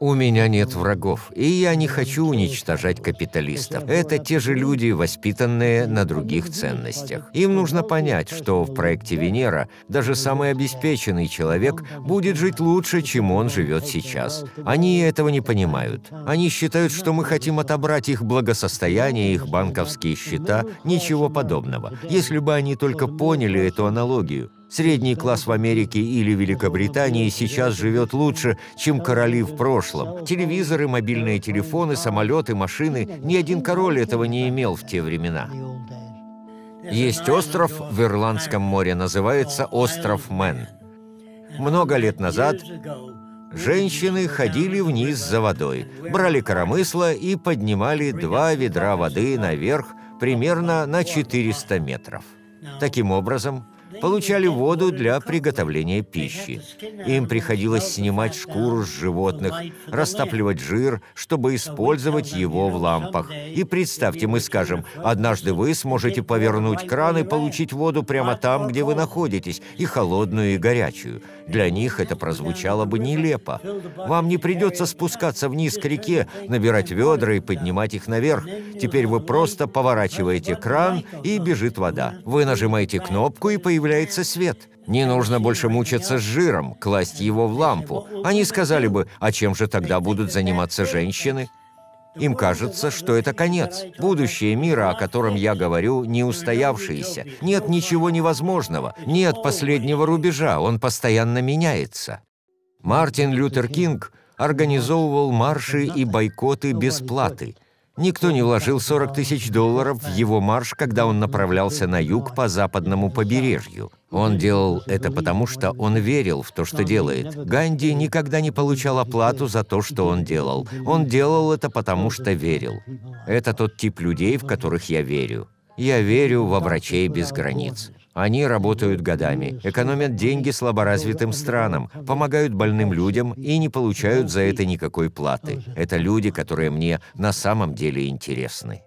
У меня нет врагов, и я не хочу уничтожать капиталистов. Это те же люди, воспитанные на других ценностях. Им нужно понять, что в проекте Венера даже самый обеспеченный человек будет жить лучше, чем он живет сейчас. Они этого не понимают. Они считают, что мы хотим отобрать их благосостояние, их банковские счета. Ничего подобного. Если бы они только поняли эту аналогию. Средний класс в Америке или Великобритании сейчас живет лучше, чем короли в прошлом. Телевизоры, мобильные телефоны, самолеты, машины. Ни один король этого не имел в те времена. Есть остров в Ирландском море, называется остров Мэн. Много лет назад женщины ходили вниз за водой, брали коромысло и поднимали два ведра воды наверх примерно на 400 метров. Таким образом, получали воду для приготовления пищи. Им приходилось снимать шкуру с животных, растапливать жир, чтобы использовать его в лампах. И представьте, мы скажем, однажды вы сможете повернуть кран и получить воду прямо там, где вы находитесь, и холодную, и горячую. Для них это прозвучало бы нелепо. Вам не придется спускаться вниз к реке, набирать ведра и поднимать их наверх. Теперь вы просто поворачиваете кран, и бежит вода. Вы нажимаете кнопку, и появляется появляется свет. Не нужно больше мучиться с жиром, класть его в лампу. Они сказали бы, а чем же тогда будут заниматься женщины? Им кажется, что это конец. Будущее мира, о котором я говорю, не устоявшееся. Нет ничего невозможного. Нет последнего рубежа, он постоянно меняется. Мартин Лютер Кинг организовывал марши и бойкоты без платы. Никто не вложил 40 тысяч долларов в его марш, когда он направлялся на юг по западному побережью. Он делал это потому, что он верил в то, что делает. Ганди никогда не получал оплату за то, что он делал. Он делал это потому, что верил. Это тот тип людей, в которых я верю. Я верю во врачей без границ. Они работают годами, экономят деньги слаборазвитым странам, помогают больным людям и не получают за это никакой платы. Это люди, которые мне на самом деле интересны.